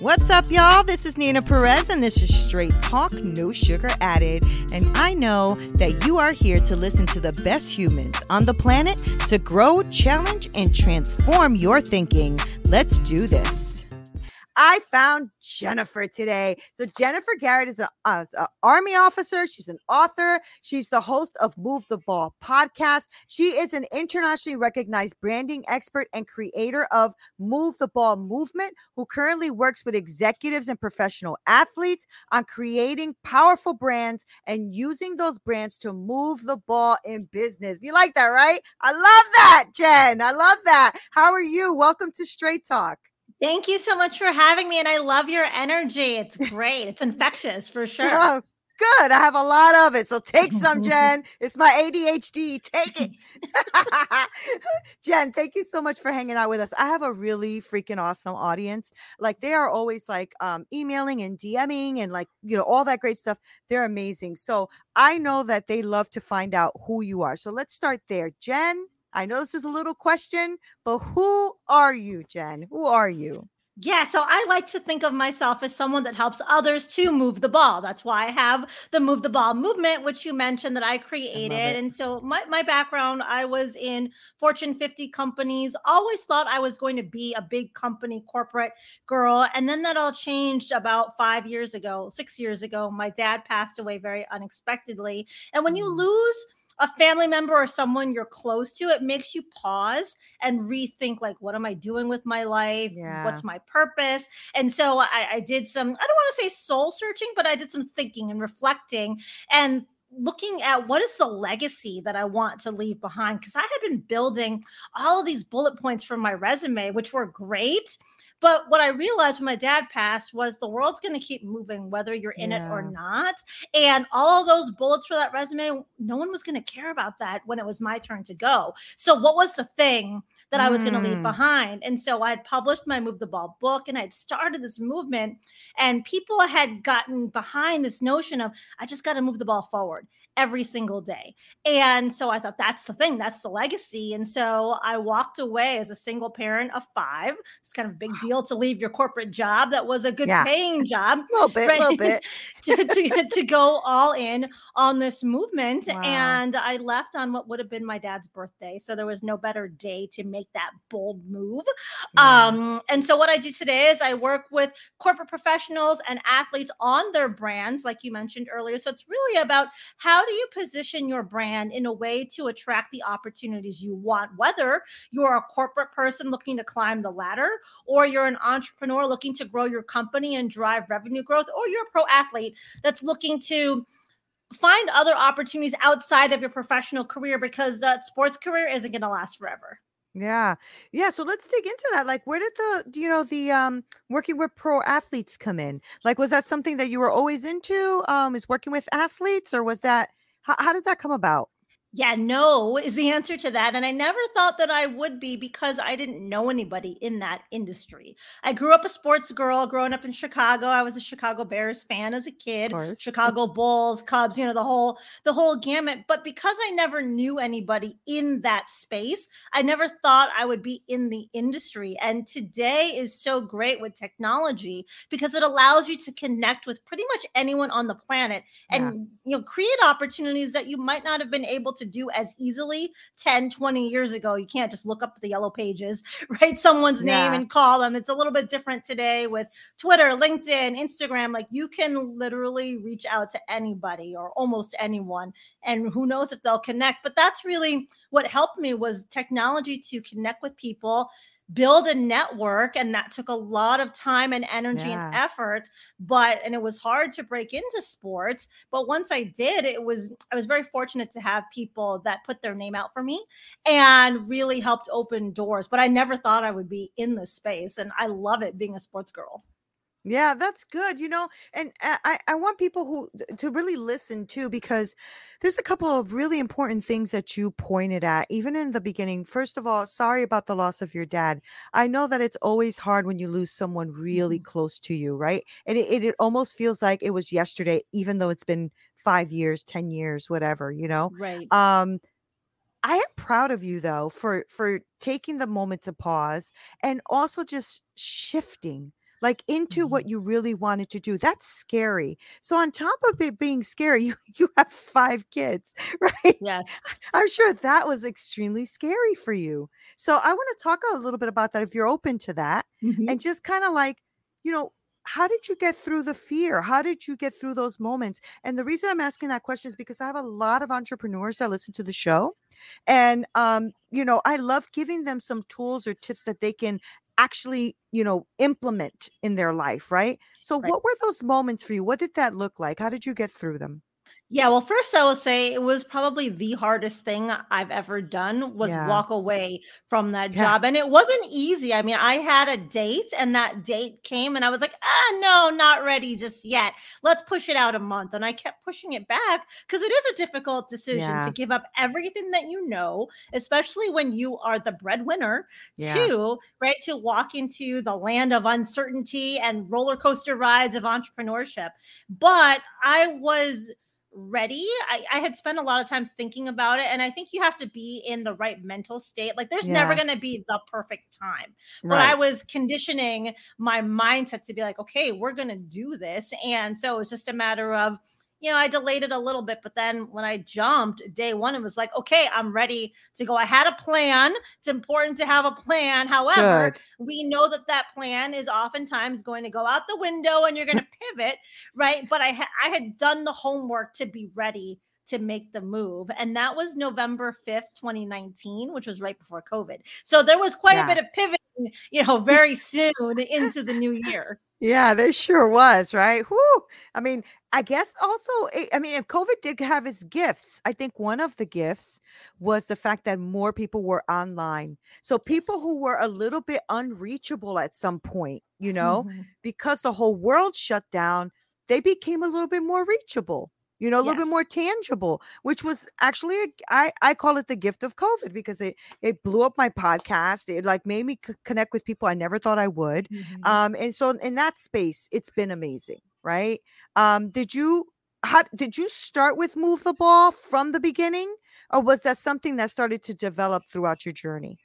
What's up, y'all? This is Nina Perez, and this is Straight Talk, No Sugar Added. And I know that you are here to listen to the best humans on the planet to grow, challenge, and transform your thinking. Let's do this. I found Jennifer today. So Jennifer Garrett is an army officer. She's an author. She's the host of Move the Ball podcast. She is an internationally recognized branding expert and creator of Move the Ball movement, who currently works with executives and professional athletes on creating powerful brands and using those brands to move the ball in business. You like that, right? I love that, Jen. I love that. How are you? Welcome to Straight Talk. Thank you so much for having me. And I love your energy. It's great. It's infectious for sure. Oh, good. I have a lot of it. So take some, Jen. it's my ADHD. Take it. Jen, thank you so much for hanging out with us. I have a really freaking awesome audience. Like they are always like um, emailing and DMing and like, you know, all that great stuff. They're amazing. So I know that they love to find out who you are. So let's start there. Jen, I know this is a little question, but who are you, Jen? Who are you? Yeah, so I like to think of myself as someone that helps others to move the ball. That's why I have the Move the Ball movement, which you mentioned that I created. I and so my, my background, I was in Fortune 50 companies, always thought I was going to be a big company corporate girl. And then that all changed about five years ago, six years ago. My dad passed away very unexpectedly. And when you mm. lose, a family member or someone you're close to, it makes you pause and rethink like, what am I doing with my life? Yeah. What's my purpose? And so I, I did some, I don't want to say soul searching, but I did some thinking and reflecting and looking at what is the legacy that I want to leave behind because I had been building all of these bullet points from my resume, which were great. But what I realized when my dad passed was the world's going to keep moving, whether you're in yeah. it or not. And all of those bullets for that resume, no one was going to care about that when it was my turn to go. So, what was the thing that I was going to leave mm. behind? And so I had published my Move the Ball book and I had started this movement, and people had gotten behind this notion of, I just got to move the ball forward every single day. And so I thought that's the thing, that's the legacy. And so I walked away as a single parent of five. It's kind of a big deal to leave your corporate job that was a good yeah. paying job. a little bit, a little bit. to, to, to, go all in on this movement. Wow. And I left on what would have been my dad's birthday. So there was no better day to make that bold move. Yeah. Um, and so what I do today is I work with corporate professionals and athletes on their brands, like you mentioned earlier. So it's really about how do you position your brand in a way to attract the opportunities you want, whether you're a corporate person looking to climb the ladder, or you're an entrepreneur looking to grow your company and drive revenue growth, or you're a pro athlete that's looking to find other opportunities outside of your professional career because that sports career isn't going to last forever. Yeah. Yeah, so let's dig into that. Like where did the you know the um working with pro athletes come in? Like was that something that you were always into? Um is working with athletes or was that how, how did that come about? Yeah, no is the answer to that. And I never thought that I would be because I didn't know anybody in that industry. I grew up a sports girl growing up in Chicago. I was a Chicago Bears fan as a kid, Chicago Bulls, Cubs, you know, the whole the whole gamut. But because I never knew anybody in that space, I never thought I would be in the industry. And today is so great with technology because it allows you to connect with pretty much anyone on the planet and yeah. you know create opportunities that you might not have been able to do as easily 10, 20 years ago. You can't just look up the yellow pages, write someone's yeah. name and call them. It's a little bit different today with Twitter, LinkedIn, Instagram. Like you can literally reach out to anybody or almost anyone, and who knows if they'll connect. But that's really what helped me was technology to connect with people build a network and that took a lot of time and energy Yeah. and effort but and it was hard to break into sports but once i did it was i was very fortunate to have people that put their name out for me and really helped open doors but i never thought i would be in this space and i love it being a sports girl Yeah, that's good. You know, and I, I want people who to really listen too, because there's a couple of really important things that you pointed at, even in the beginning. First of all, sorry about the loss of your dad. I know that it's always hard when you lose someone really Mhm. close to you, right? And it, it, it almost feels like it was yesterday, even though it's been five years, 10 years, whatever, you know? right Um, I am proud of you though for for taking the moment to pause and also just shifting like into what Mhm. you really wanted to do. That's scary. So on top of it being scary, you you have five kids, right? yes I'm sure that was extremely scary for you. So I want to talk a little bit about that if you're open to that Mhm. and just kind of like, you know, how did you get through the fear? How did you get through those moments? And the reason I'm asking that question is because I have a lot of entrepreneurs that listen to the show. And um, you know, I love giving them some tools or tips that they can actually, you know, implement in their life, right? So Right. what were those moments for you? What did that look like? How did you get through them? Yeah, well, first I will say it was probably the hardest thing I've ever done was Yeah. walk away from that Yeah. job. And it wasn't easy. I mean, I had a date and that date came and I was like, ah, no, not ready just yet. Let's push it out a month. And I kept pushing it back because it is a difficult decision Yeah. to give up everything that you know, especially when you are the breadwinner, Yeah. to right to walk into the land of uncertainty and roller coaster rides of entrepreneurship. But I was ready. I, I had spent a lot of time thinking about it, and I think you have to be in the right mental state. Like, there's never going to be the perfect time, but I was conditioning my mindset to be like, okay, we're going to do this. And so it was just a matter of, you know, I delayed it a little bit, but then when I jumped day one, it was like, okay, I'm ready to go. I had a plan. It's important to have a plan. However, Good. we know that that plan is oftentimes going to go out the window and you're going to pivot, right? But I, ha- I had done the homework to be ready to make the move. And that was November 5th, 2019, which was right before COVID. So there was quite Yeah. a bit of pivoting, you know, very soon into the new year. Yeah, there sure was, right? Whoo! I mean, I guess also, it, I mean, COVID did have its gifts. I think one of the gifts was the fact that more people were online. So people Yes. who were a little bit unreachable at some point, you know, Mhm. because the whole world shut down, they became a little bit more reachable. You know, a little bit more tangible, which was actually a, I I call it the gift of COVID because it it blew up my podcast. It like made me c- connect with people I never thought I would. Mhm. Um, and so in that space, it's been amazing, right? Um, did you how did you start with move the ball from the beginning, or was that something that started to develop throughout your journey?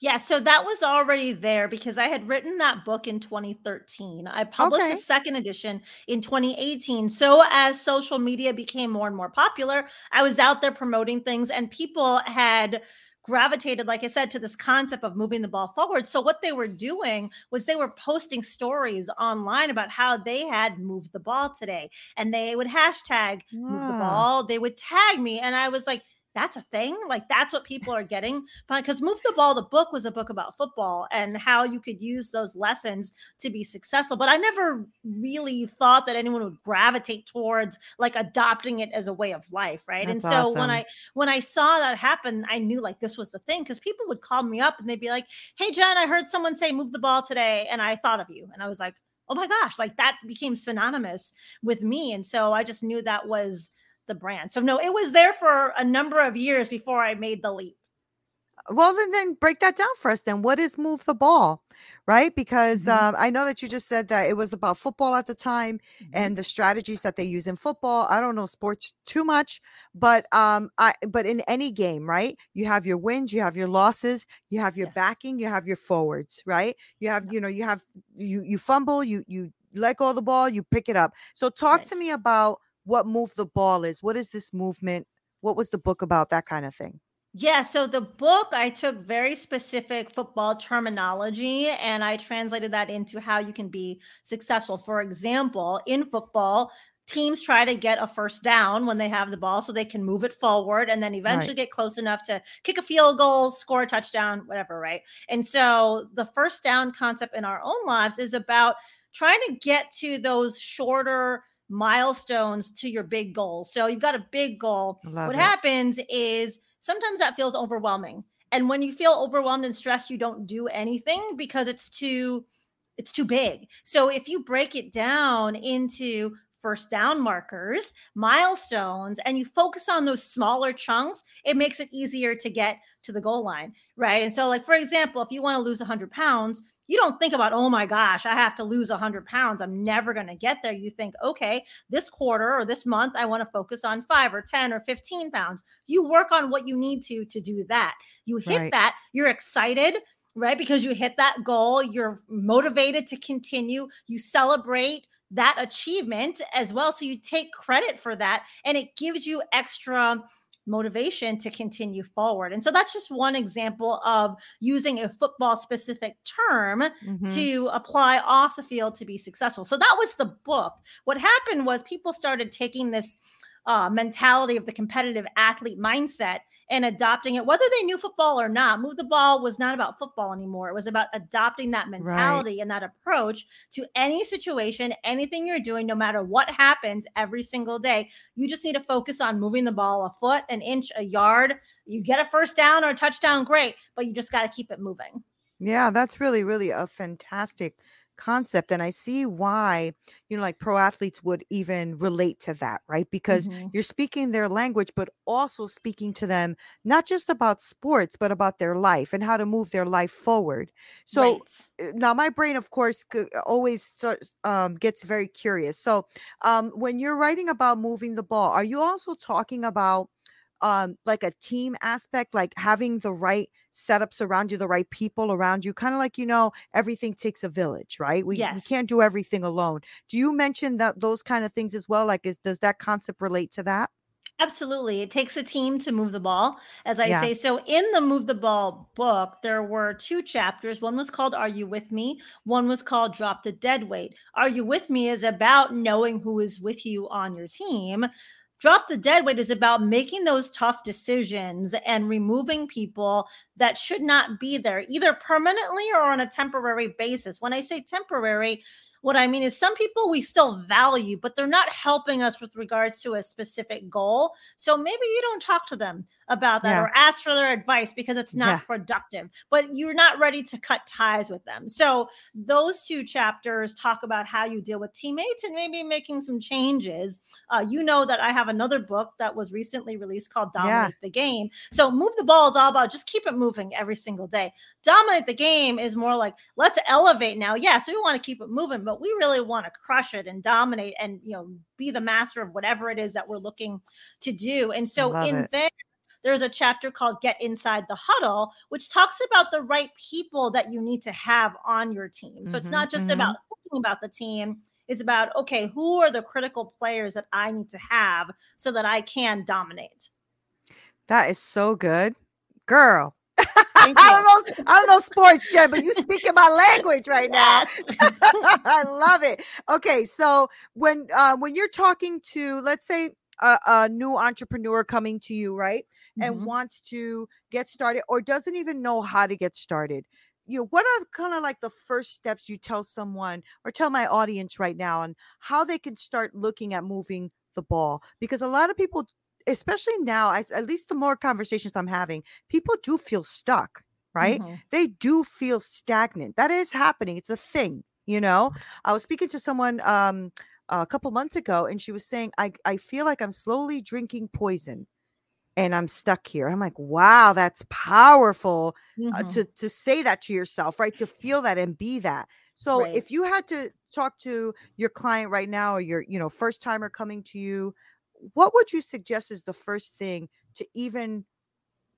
Yeah, so that was already there because I had written that book in 2013. I published Okay. a second edition in 2018. So as social media became more and more popular, I was out there promoting things and people had gravitated like I said to this concept of moving the ball forward. So what they were doing was they were posting stories online about how they had moved the ball today and they would hashtag move the Ah, ball, they would tag me and I was like that's a thing. Like that's what people are getting. But because Move the Ball, the book was a book about football and how you could use those lessons to be successful. But I never really thought that anyone would gravitate towards like adopting it as a way of life. Right. and That's so when. I when I saw that happen, I knew like this was the thing because people would call me up and they'd be like, Hey Jen, I heard someone say move the ball today, and I thought of you. And I was like, oh my gosh, like that became synonymous with me. And so I just knew that was the brand. So no, it was there for a number of years before I made the leap. Well, then, then break that down for us. Then, what is move the ball, right? Because Mhm. um, I know that you just said that it was about football at the time and the strategies that they use in football. I don't know sports too much, but um, I but in any game, right? You have your wins, you have your losses, you have your Yes. backing, you have your forwards, right? You have Yeah. you know you have you you fumble, you you let go of the ball, you pick it up. So talk to me about what move the ball is. What is this movement? What was the book about? That kind of thing. Yeah, so the book I took very specific football terminology and I translated that into how you can be successful. For example, in football, teams try to get a first down when they have the ball so they can move it forward and then eventually right. get close enough to kick a field goal, score a touchdown, whatever, right? And so the first down concept in our own lives is about trying to get to those shorter milestones to your big goals. So you've got a big goal. What it. happens is sometimes that feels overwhelming. And when you feel overwhelmed and stressed, you don't do anything because it's too it's too big. So if you break it down into first down markers, milestones, and you focus on those smaller chunks, it makes it easier to get to the goal line, right? And so, like for example, if you want to lose 100 pounds, you don't think about, oh my gosh, I have to lose 100 pounds. I'm never going to get there. You think, okay, this quarter or this month, I want to focus on five or 10 or 15 pounds. You work on what you need to to do that. You hit right. that, you're excited right? Because you hit that goal, you're motivated to continue, you celebrate that achievement as well. So you take credit for that and it gives you extra motivation to continue forward. And so that's just one example of using a football specific term mm-hmm. to apply off the field to be successful. So that was the book. What happened was people started taking this uh, mentality of the competitive athlete mindset and adopting it, whether they knew football or not. Move the ball was not about football anymore. It was about adopting that mentality right. and that approach to any situation, anything you're doing, no matter what happens every single day. You just need to focus on moving the ball a foot, an inch, a yard. You get a first down or a touchdown, great, but you just got to keep it moving. Yeah, that's really, really a fantastic concept and i see why you know like pro athletes would even relate to that right because mm-hmm. you're speaking their language but also speaking to them not just about sports but about their life and how to move their life forward so right. Eh, now my brain of course always um, gets very curious so um, when you're writing about moving the ball are you also talking about um like a team aspect like having the right setups around you the right people around you kind of like you know everything takes a village right we, yes. we can't do everything alone do you mention that those kind of things as well like is does that concept relate to that Absolutely. It takes a team to move the ball, as I yeah. say. So, in the Move the Ball book, there were two chapters. One was called Are You With Me? One was called Drop the Dead Weight. Are You With Me is about knowing who is with you on your team. Drop the dead weight is about making those tough decisions and removing people that should not be there, either permanently or on a temporary basis. When I say temporary, what I mean is some people we still value, but they're not helping us with regards to a specific goal. So maybe you don't talk to them about that yeah. or ask for their advice because it's not yeah. productive, but you're not ready to cut ties with them. So those two chapters talk about how you deal with teammates and maybe making some changes. Uh, you know that I have another book that was recently released called Dominate yeah. the Game. So move the ball is all about just keep it moving every single day. Dominate the game is more like let's elevate now. Yes, we want to keep it moving, but we really want to crush it and dominate and you know be the master of whatever it is that we're looking to do. And so in it. there there's a chapter called Get Inside the Huddle, which talks about the right people that you need to have on your team. So mm-hmm, it's not just mm-hmm. about thinking about the team. It's about, okay, who are the critical players that I need to have so that I can dominate? That is so good. Girl, I don't know. I don't know sports, Jen, but you speaking my language right now. I love it. Okay, so when uh, when you're talking to, let's say, a, a new entrepreneur coming to you, right? and mm-hmm. wants to get started or doesn't even know how to get started you know what are kind of like the first steps you tell someone or tell my audience right now on how they can start looking at moving the ball because a lot of people especially now at least the more conversations i'm having people do feel stuck right mm-hmm. they do feel stagnant that is happening it's a thing you know i was speaking to someone um a couple months ago and she was saying i i feel like i'm slowly drinking poison and I'm stuck here. I'm like, wow, that's powerful uh, mm-hmm. uh, to to say that to yourself, right? To feel that and be that. So right. if you had to talk to your client right now or your, you know, first timer coming to you, what would you suggest is the first thing to even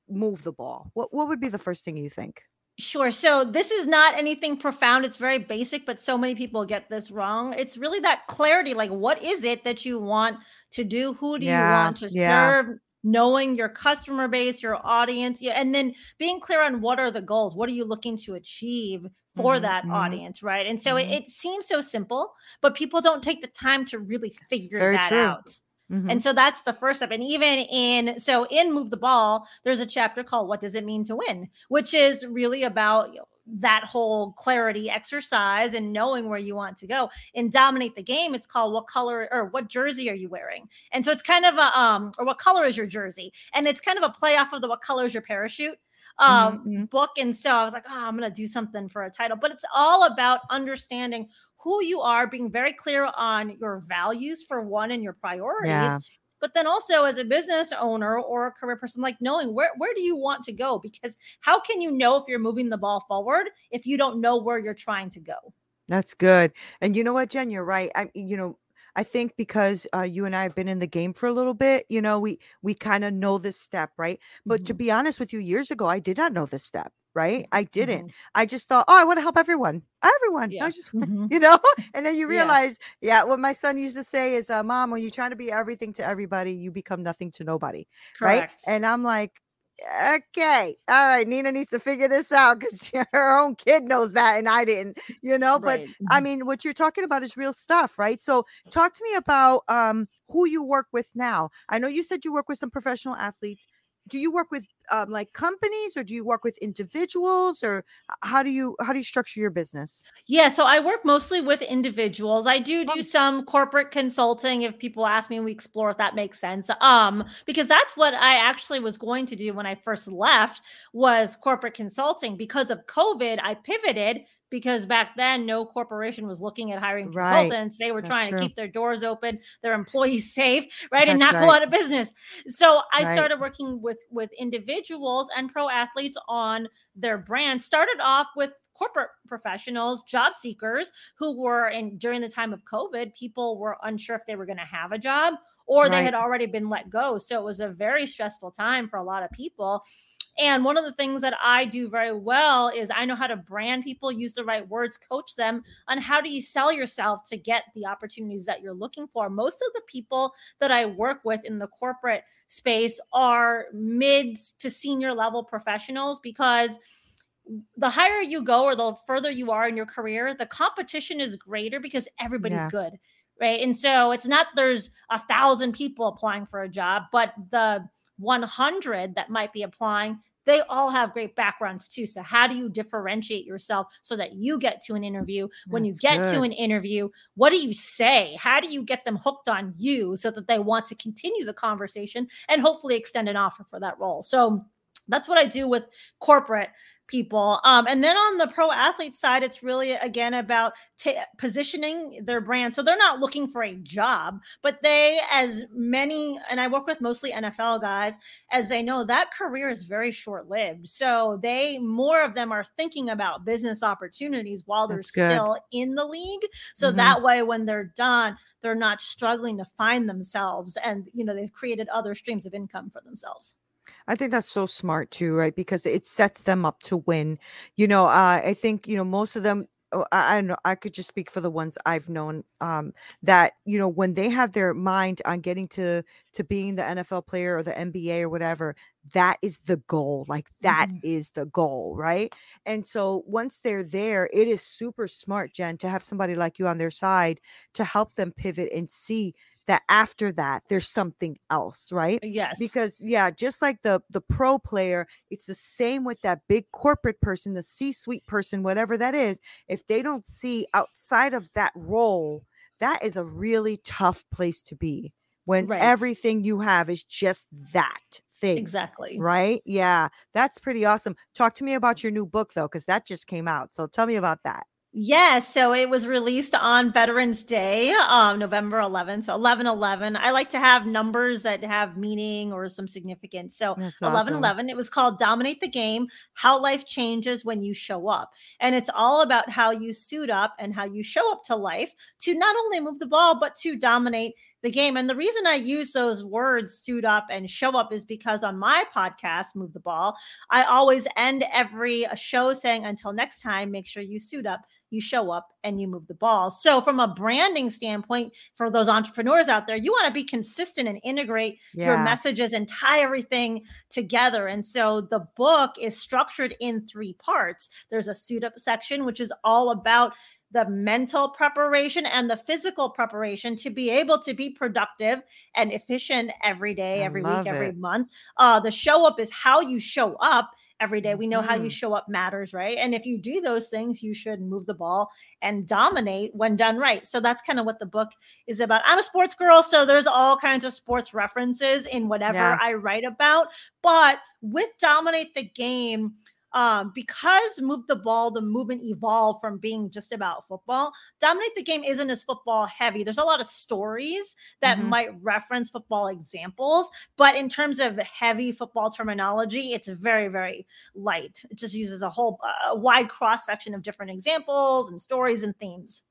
move the ball? What what would be the first thing you think? Sure. So this is not anything profound. It's very basic, but so many people get this wrong. It's really that clarity like what is it that you want to do? Who do yeah, you want to yeah. serve? knowing your customer base, your audience, yeah, and then being clear on what are the goals, what are you looking to achieve for Mhm, that mhm. audience, right? And so Mhm. it, it seems so simple, but people don't take the time to really figure very that true. out. Mhm. And so that's the first step. And even in so in Move the Ball, there's a chapter called What Does It Mean to Win, which is really about that whole clarity exercise and knowing where you want to go. In Dominate the Game, it's called What Color or What Jersey Are You Wearing? And so it's kind of a um or what color is your jersey? And it's kind of a play off of the what color is your parachute um mhm. book. And so I was like, oh, I'm gonna do something for a title, but it's all about understanding who you are, being very clear on your values for one and your priorities Yeah. but then also as a business owner or a career person like knowing where where do you want to go because how can you know if you're moving the ball forward if you don't know where you're trying to go That's good. And you know what, Jen, you're right. I, you know, I think because uh, you and I have been in the game for a little bit, you know, we we kind of know this step, right? But to Mhm. be honest with you, years ago, I did not know this step, right? I didn't. Mhm. I just thought, oh, I want to help everyone, everyone. I Yeah. just, Mhm. you know, and then you realize, yeah, what my son used to say is, uh, "Mom, when you're trying to be everything to everybody, you become nothing to nobody." right? And I'm like, okay, all right, Nina needs to figure this out because her own kid knows that and I didn't, you know. But Right. I mean, what you're talking about is real stuff, right? So talk to me about um who you work with now. I know you said you work with some professional athletes. Do you work with um, like companies or do you work with individuals or how do you how do you structure your business? Yeah, so I work mostly with individuals. I do Oh. do some corporate consulting if people ask me and we explore if that makes sense. Um because that's what I actually was going to do when I first left was corporate consulting because of COVID, I pivoted because back then no corporation was looking at hiring Right. consultants. They were That's trying true. to keep their doors open, their employees safe, right? and That's not go out of business. So I Right. started working with with individuals and pro athletes on their brand. Started off with corporate professionals, job seekers who were in during the time of COVID, people were unsure if they were going to have a job or they had already been let go. So it was a very stressful time for a lot of people. And one of the things that I do very well is I know how to brand people, use the right words, coach them on how do you sell yourself to get the opportunities that you're looking for. Most of the people that I work with in the corporate space are mid to senior level professionals because the higher you go or the further you are in your career, the competition is greater because everybody's Yeah. good. Right. And so it's not there's a thousand people applying for a job, but the 100 that might be applying, they all have great backgrounds too. So, how do you differentiate yourself so that you get to an interview? When you That's get to an interview, what do you say? How do you get them hooked on you so that they want to continue the conversation and hopefully extend an offer for that role? So, that's what I do with corporate people. Um, and then on the pro athlete side, it's really again about ta positioning their brand. So they're not looking for a job, but they, as many, and I work with mostly NFL guys, as they know that career is very short lived. So they, more of them are thinking about business opportunities while they're still in the league. So Mhm. that way, when they're done, they're not struggling to find themselves and, you know, they've created other streams of income for themselves. I think that's so smart too, right? Because it sets them up to win. You know, uh, I think you know most of them. oh, I, I don't know. I could just speak for the ones I've known. Um, that you know when they have their mind on getting to to being the NFL player or the NBA or whatever, that is the goal. Like that Mhm. is the goal, right? And so once they're there, it is super smart, Jen, to have somebody like you on their side to help them pivot and see that after that there's something else, right? Yes. because yeah just like the the pro player it's the same with that big corporate person the c-suite person whatever that is if they don't see outside of that role that is a really tough place to be when Right. everything you have is just that thing exactly. right yeah that's pretty awesome talk to me about your new book though because that just came out so tell me about that Yes, so it was released on Veterans Day, um, November 11th. So 11 11. I like to have numbers that have meaning or some significance. So That's 11 awesome. 11, it was called Dominate the Game How Life Changes When You Show Up. And it's all about how you suit up and how you show up to life to not only move the ball, but to dominate the game. And the reason I use those words, suit up and show up, is because on my podcast, Move the Ball, I always end every uh, show saying, until next time, make sure you suit up, you show up and you move the ball. So, from a branding standpoint, for those entrepreneurs out there, you want to be consistent and integrate yeah. your messages and tie everything together. And so, the book is structured in three parts there's a suit up section, which is all about the mental preparation and the physical preparation to be able to be productive and efficient every day, I every week, every month. Uh, the show up is how you show up every day. We know mm-hmm. how you mm-hmm. show up matters, right? And if you do those things, you should move the ball and dominate when done right. So that's kind of what the book is about. I'm a sports girl, so there's all kinds of sports references in whatever yeah. I write about. But with Dominate the Game, um, because move the ball, the movement evolved from being just about football. Dominate the game isn't as football heavy. There's a lot of stories that mm-hmm. might reference football examples, but in terms of heavy football terminology, it's very, very light. It just uses a whole uh, wide cross section of different examples and stories and themes.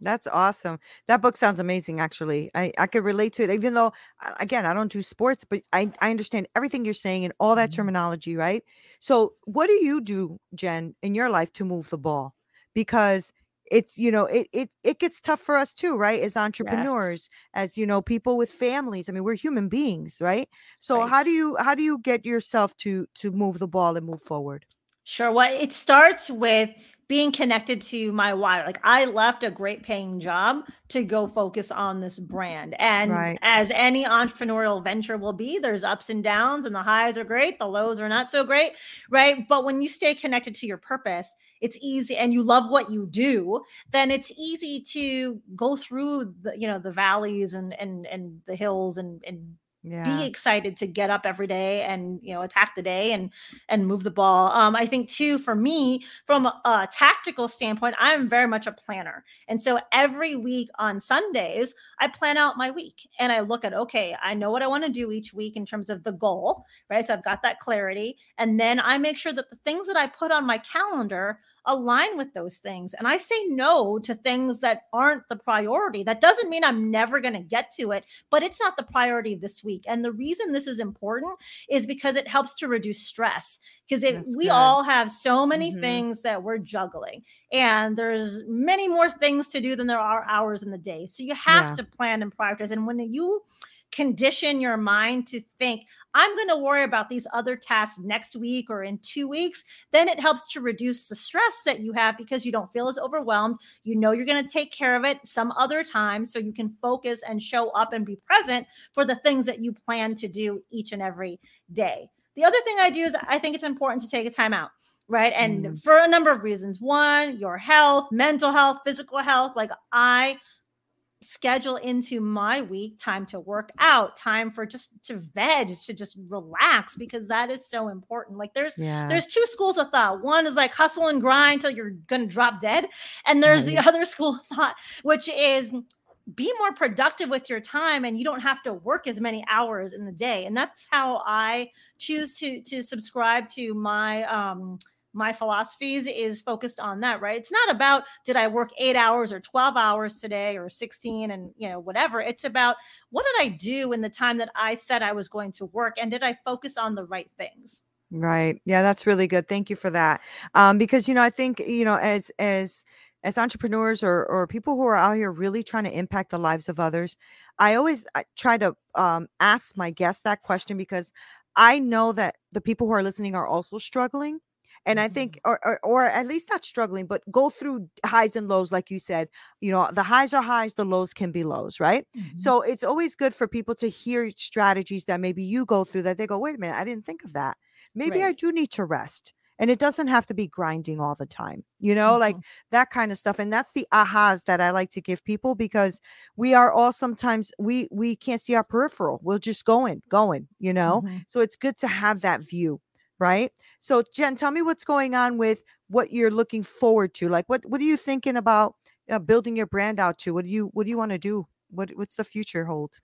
That's awesome. That book sounds amazing, actually. I, I could relate to it, even though, again, I don't do sports, but I, I understand everything you're saying and all that mm-hmm. terminology, right? So, what do you do, Jen, in your life to move the ball? Because it's you know it it it gets tough for us too right as entrepreneurs yes. as you know people with families i mean we're human beings right so right. how do you how do you get yourself to to move the ball and move forward sure well it starts with being connected to my why. Like I left a great paying job to go focus on this brand. And right. as any entrepreneurial venture will be, there's ups and downs, and the highs are great, the lows are not so great, right? But when you stay connected to your purpose, it's easy and you love what you do, then it's easy to go through the, you know, the valleys and and and the hills and and yeah. be excited to get up every day and you know attack the day and and move the ball. Um i think too for me from a, a, tactical standpoint i'm very much a planner. And so every week on sundays i plan out my week and i look at okay i know what i want to do each week in terms of the goal right? So i've got that clarity. And then i make sure that the things that i put on my calendar align with those things. And I say no to things that aren't the priority. That doesn't mean I'm never going to get to it, but it's not the priority this week. And the reason this is important is because it helps to reduce stress. Because we good. all have so many mm-hmm. things that we're juggling, and there's many more things to do than there are hours in the day. So you have yeah. to plan and prioritize. And when you condition your mind to think, I'm going to worry about these other tasks next week or in two weeks, then it helps to reduce the stress that you have because you don't feel as overwhelmed. You know you're going to take care of it some other time so you can focus and show up and be present for the things that you plan to do each and every day. The other thing I do is I think it's important to take a time out right? And mm. for a number of reasons. One, your health, mental health, physical health. Like I schedule into my week time to work out time for just to veg to just relax because that is so important like there's yeah. there's two schools of thought one is like hustle and grind till you're gonna drop dead and there's right. the other school of thought which is be more productive with your time and you don't have to work as many hours in the day and that's how i choose to to subscribe to my um my philosophies is focused on that right? It's not about did i work 8 hours or 12 hours today or 16 and you know whatever. It's about what did i do in the time that i said i was going to work and did i focus on the right things? Right. Yeah that's really good. Thank you for that. Um because you know i think you know as as as entrepreneurs or or people who are out here really trying to impact the lives of others i always try to um ask my guests that question because i know that the people who are listening are also struggling and i think mm-hmm. or, or, or at least not struggling but go through highs and lows like you said you know the highs are highs the lows can be lows right mm-hmm. so it's always good for people to hear strategies that maybe you go through that they go wait a minute i didn't think of that maybe right. i do need to rest and it doesn't have to be grinding all the time you know mm-hmm. like that kind of stuff and that's the ahas that i like to give people because we are all sometimes we we can't see our peripheral we're just going going you know mm-hmm. so it's good to have that view right? So Jen, tell me what's going on with what you're looking forward to. Like what what are you thinking about uh, building your brand out to? What do you what do you want to do? What what's the future hold?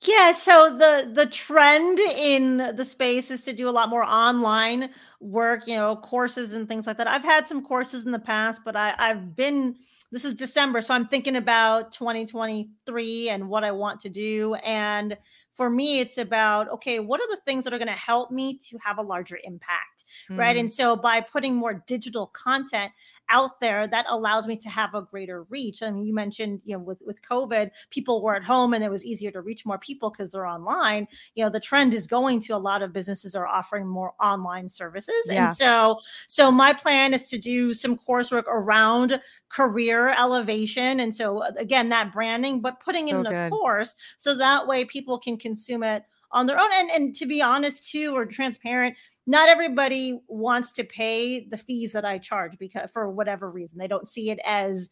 Yeah, so the the trend in the space is to do a lot more online work, you know, courses and things like that. I've had some courses in the past, but I I've been this is December, so I'm thinking about 2023 and what I want to do and for me it's about okay what are the things that are going to help me to have a larger impact mm. right and so by putting more digital content out there that allows me to have a greater reach. I mean, you mentioned, you know, with with COVID, people were at home and it was easier to reach more people because they're online. You know, the trend is going to a lot of businesses are offering more online services. Yeah. And so so my plan is to do some coursework around career elevation and so uh, again that branding but putting So it in a course so that way people can consume it on their own and and to be honest too or transparent not everybody wants to pay the fees that I charge because for whatever reason they don't see it as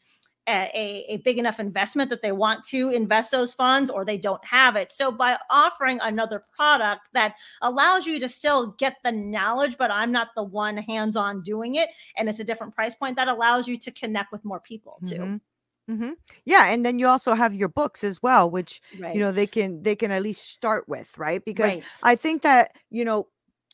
a, a, big enough investment that they want to invest those funds or they don't have it. So by offering another product that allows you to still get the knowledge, but I'm not the one hands-on doing it, and it's a different price point, that allows you to connect with more people too. Mhm. Mhm. Yeah, and then you also have your books as well, which Right. you know they can they can at least start with, right? Because right. I think that, you know,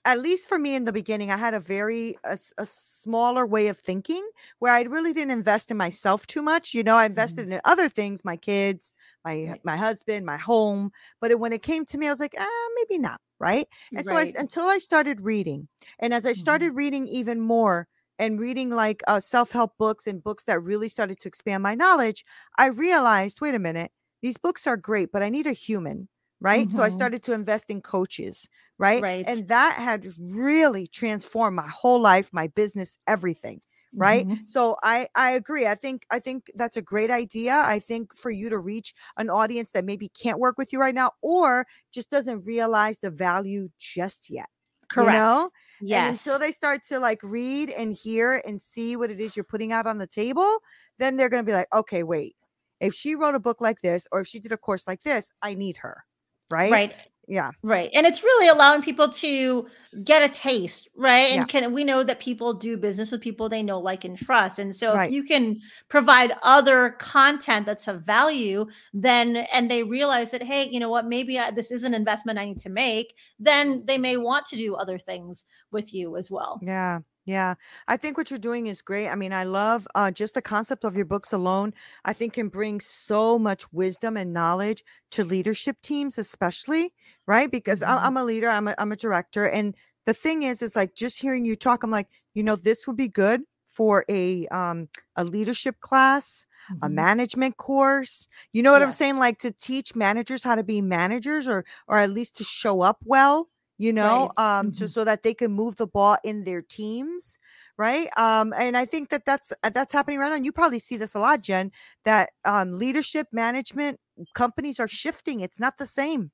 at least for me in the beginning, I had a very a, a smaller way of thinking where I really didn't invest in myself too much. You know, I invested in other things, my kids, my Mm-hmm. Right. my husband, my home. But it, when it came to me, I was like, ah, maybe not, right? And so I, until I started reading, and as I started reading even more and reading like uh, self help books and books that really started to expand my knowledge, I realized, wait a minute, these books are great, but I need a human, right? So I Mhm. started to invest in coaches, right? Right. And that had really transformed my whole life, my business, everything. Right. Mhm. So I I agree. I think I think that's a great idea. I think for you to reach an audience that maybe can't work with you right now or just doesn't realize the value just yet. Correct. You know? And Yes. until they start to like read and hear and see what it is you're putting out on the table, then they're going to be like, okay, wait, if she wrote a book like this or if she did a course like this, I need her. Right. right. Yeah. Right. And it's really allowing people to get a taste, right? And Yeah. can we know that people do business with people they know, like, and trust. And so Right. if you can provide other content that's of value, then and they realize that, hey, you know what, maybe I, this is an investment I need to make, then they may want to do other things with you as well. Yeah. Yeah. I think what you're doing is great. I mean, I love uh, just the concept of your books alone. I think can bring so much wisdom and knowledge to leadership teams, especially, right? Because Mhm. I'm a leader, I'm a, I'm a director. And the thing is, is like just hearing you talk, I'm like, you know, this would be good for a um a leadership class a Mhm. management course you know what i'm saying like to teach managers how to be managers or or at least to show up well you know Right. um so Mhm. so that they can move the ball in their teams right um and i think that that's uh, that's happening right now and you probably see this a lot jen that um leadership management companies are shifting it's not the same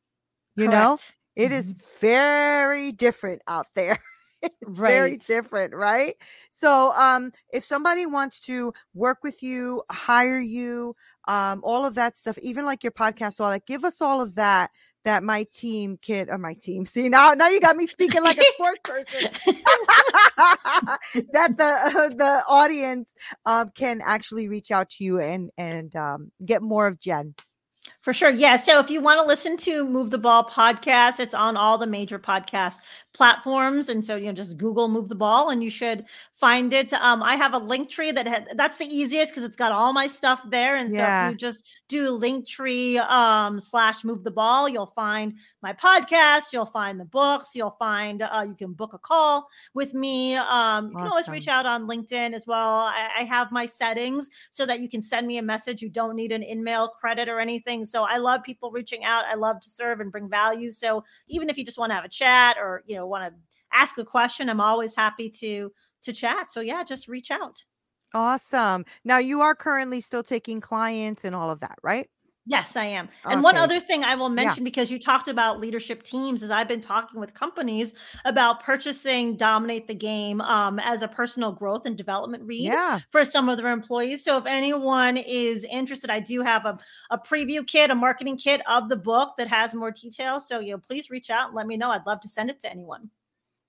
you know Correct. it is Mhm. very different out there. it's very different, right? So, um, if somebody wants to work with you, hire you, um, all of that stuff, even like your podcast, all that, give us all of that. That my team can, or my team. See now, now you got me speaking like a sports person. that the uh, the audience um, can actually reach out to you and and um, get more of Jen. For sure. Yeah. So if you want to listen to Move the Ball podcast, it's on all the major podcast platforms. And so, you know, just Google Move the Ball and you should find it. Um, I have a Linktree that had, that's the easiest because it's got all my stuff there. And so Yeah. if you just do Linktree um, slash Move the Ball, you'll find my podcast, you'll find the books, you'll find, uh, you can book a call with me. Um, you can always reach out on LinkedIn as well. I, I have my settings so that you can send me a message. You don't need an email credit or anything. So I love people reaching out. I love to serve and bring value. So even if you just want to have a chat or you know want to ask a question, I'm always happy to to chat. So yeah, just reach out. Awesome. Now you are currently still taking clients and all of that, right? Yes, I am. And one other thing I will mention because you talked about leadership teams is I've been talking with companies about purchasing Dominate the Game um, as a personal growth and development read. Yeah. for some of their employees. So if anyone is interested, I do have a, a preview kit, a marketing kit of the book that has more details. So you know, please reach out and let me know. I'd love to send it to anyone.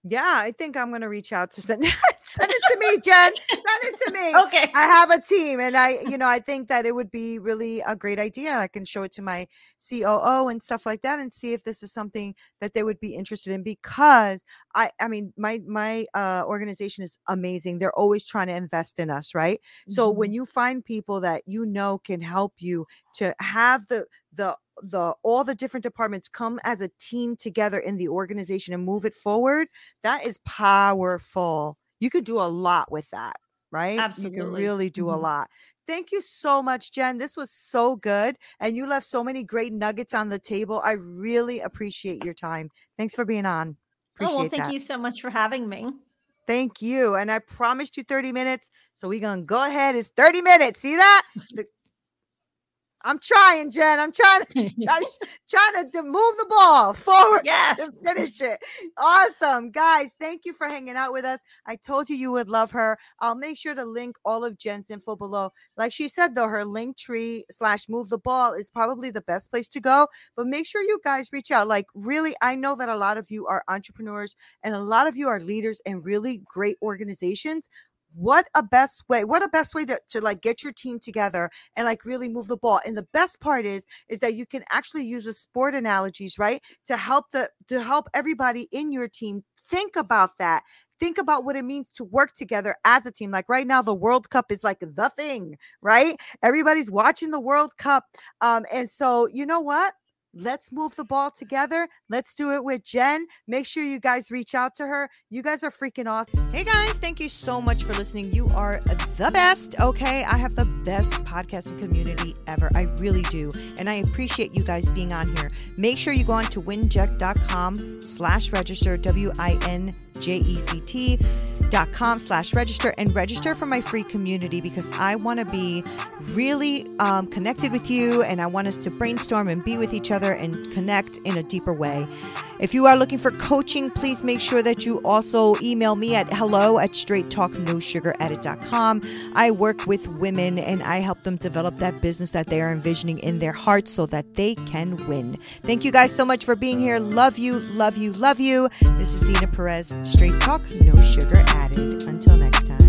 Yeah, I think I'm gonna reach out to send send it to me, Jen. Send it to me. Okay. I have a team, and I, you know, I think that it would be really a great idea. I can show it to my COO and stuff like that, and see if this is something that they would be interested in. Because I, I mean, my my uh, organization is amazing. They're always trying to invest in us, right? So when you find people that you know can help you to have the the the all the different departments come as a team together in the organization and move it forward, that is powerful. You could do a lot with that. right? Absolutely you can really do a Mhm. lot. Thank you so much, Jen. This was so good. And you left so many great nuggets on the table. I really appreciate your time. Thanks for being on. Appreciate Oh, well, thank that. you so much for having me. Thank you. And I promised you 30 minutes. So we're going to go ahead. It's 30 minutes. See that? I'm trying, Jen. I'm trying, trying, trying to, to move the ball forward yes. finish it. Awesome. Guys, thank you for hanging out with us. I told you you would love her. I'll make sure to link all of Jen's info below. Like she said, though, her Linktree slash move the ball is probably the best place to go. But make sure you guys reach out. Like, really, I know that a lot of you are entrepreneurs and a lot of you are leaders in really great organizations what a best way what a best way to, to like get your team together and like really move the ball. And the best part is is that you can actually use the sport analogies right to help the to help everybody in your team think about that think about what it means to work together as a team. Like right now the world cup is like the thing right? Everybody's watching the world cup. Um and so you know what Let's move the ball together. Let's do it with Jen. Make sure you guys reach out to her. You guys are freaking awesome. Hey guys, thank you so much for listening. You are the best. Okay. I have the best podcasting community ever. I really do. And I appreciate you guys being on here. Make sure you go on to winject.com slash register, W I N J E C T dot com slash register and register for my free community because I want to be really um, connected with you and I want us to brainstorm and be with each other and connect in a deeper way. If you are looking for coaching, please make sure that you also email me at hello at straighttalknosugaradded.com. I work with women and I help them develop that business that they are envisioning in their hearts so that they can win. Thank you guys so much for being here. Love you, love you, love you. This is Dina Perez, Straight Talk, No Sugar Added. Until next time.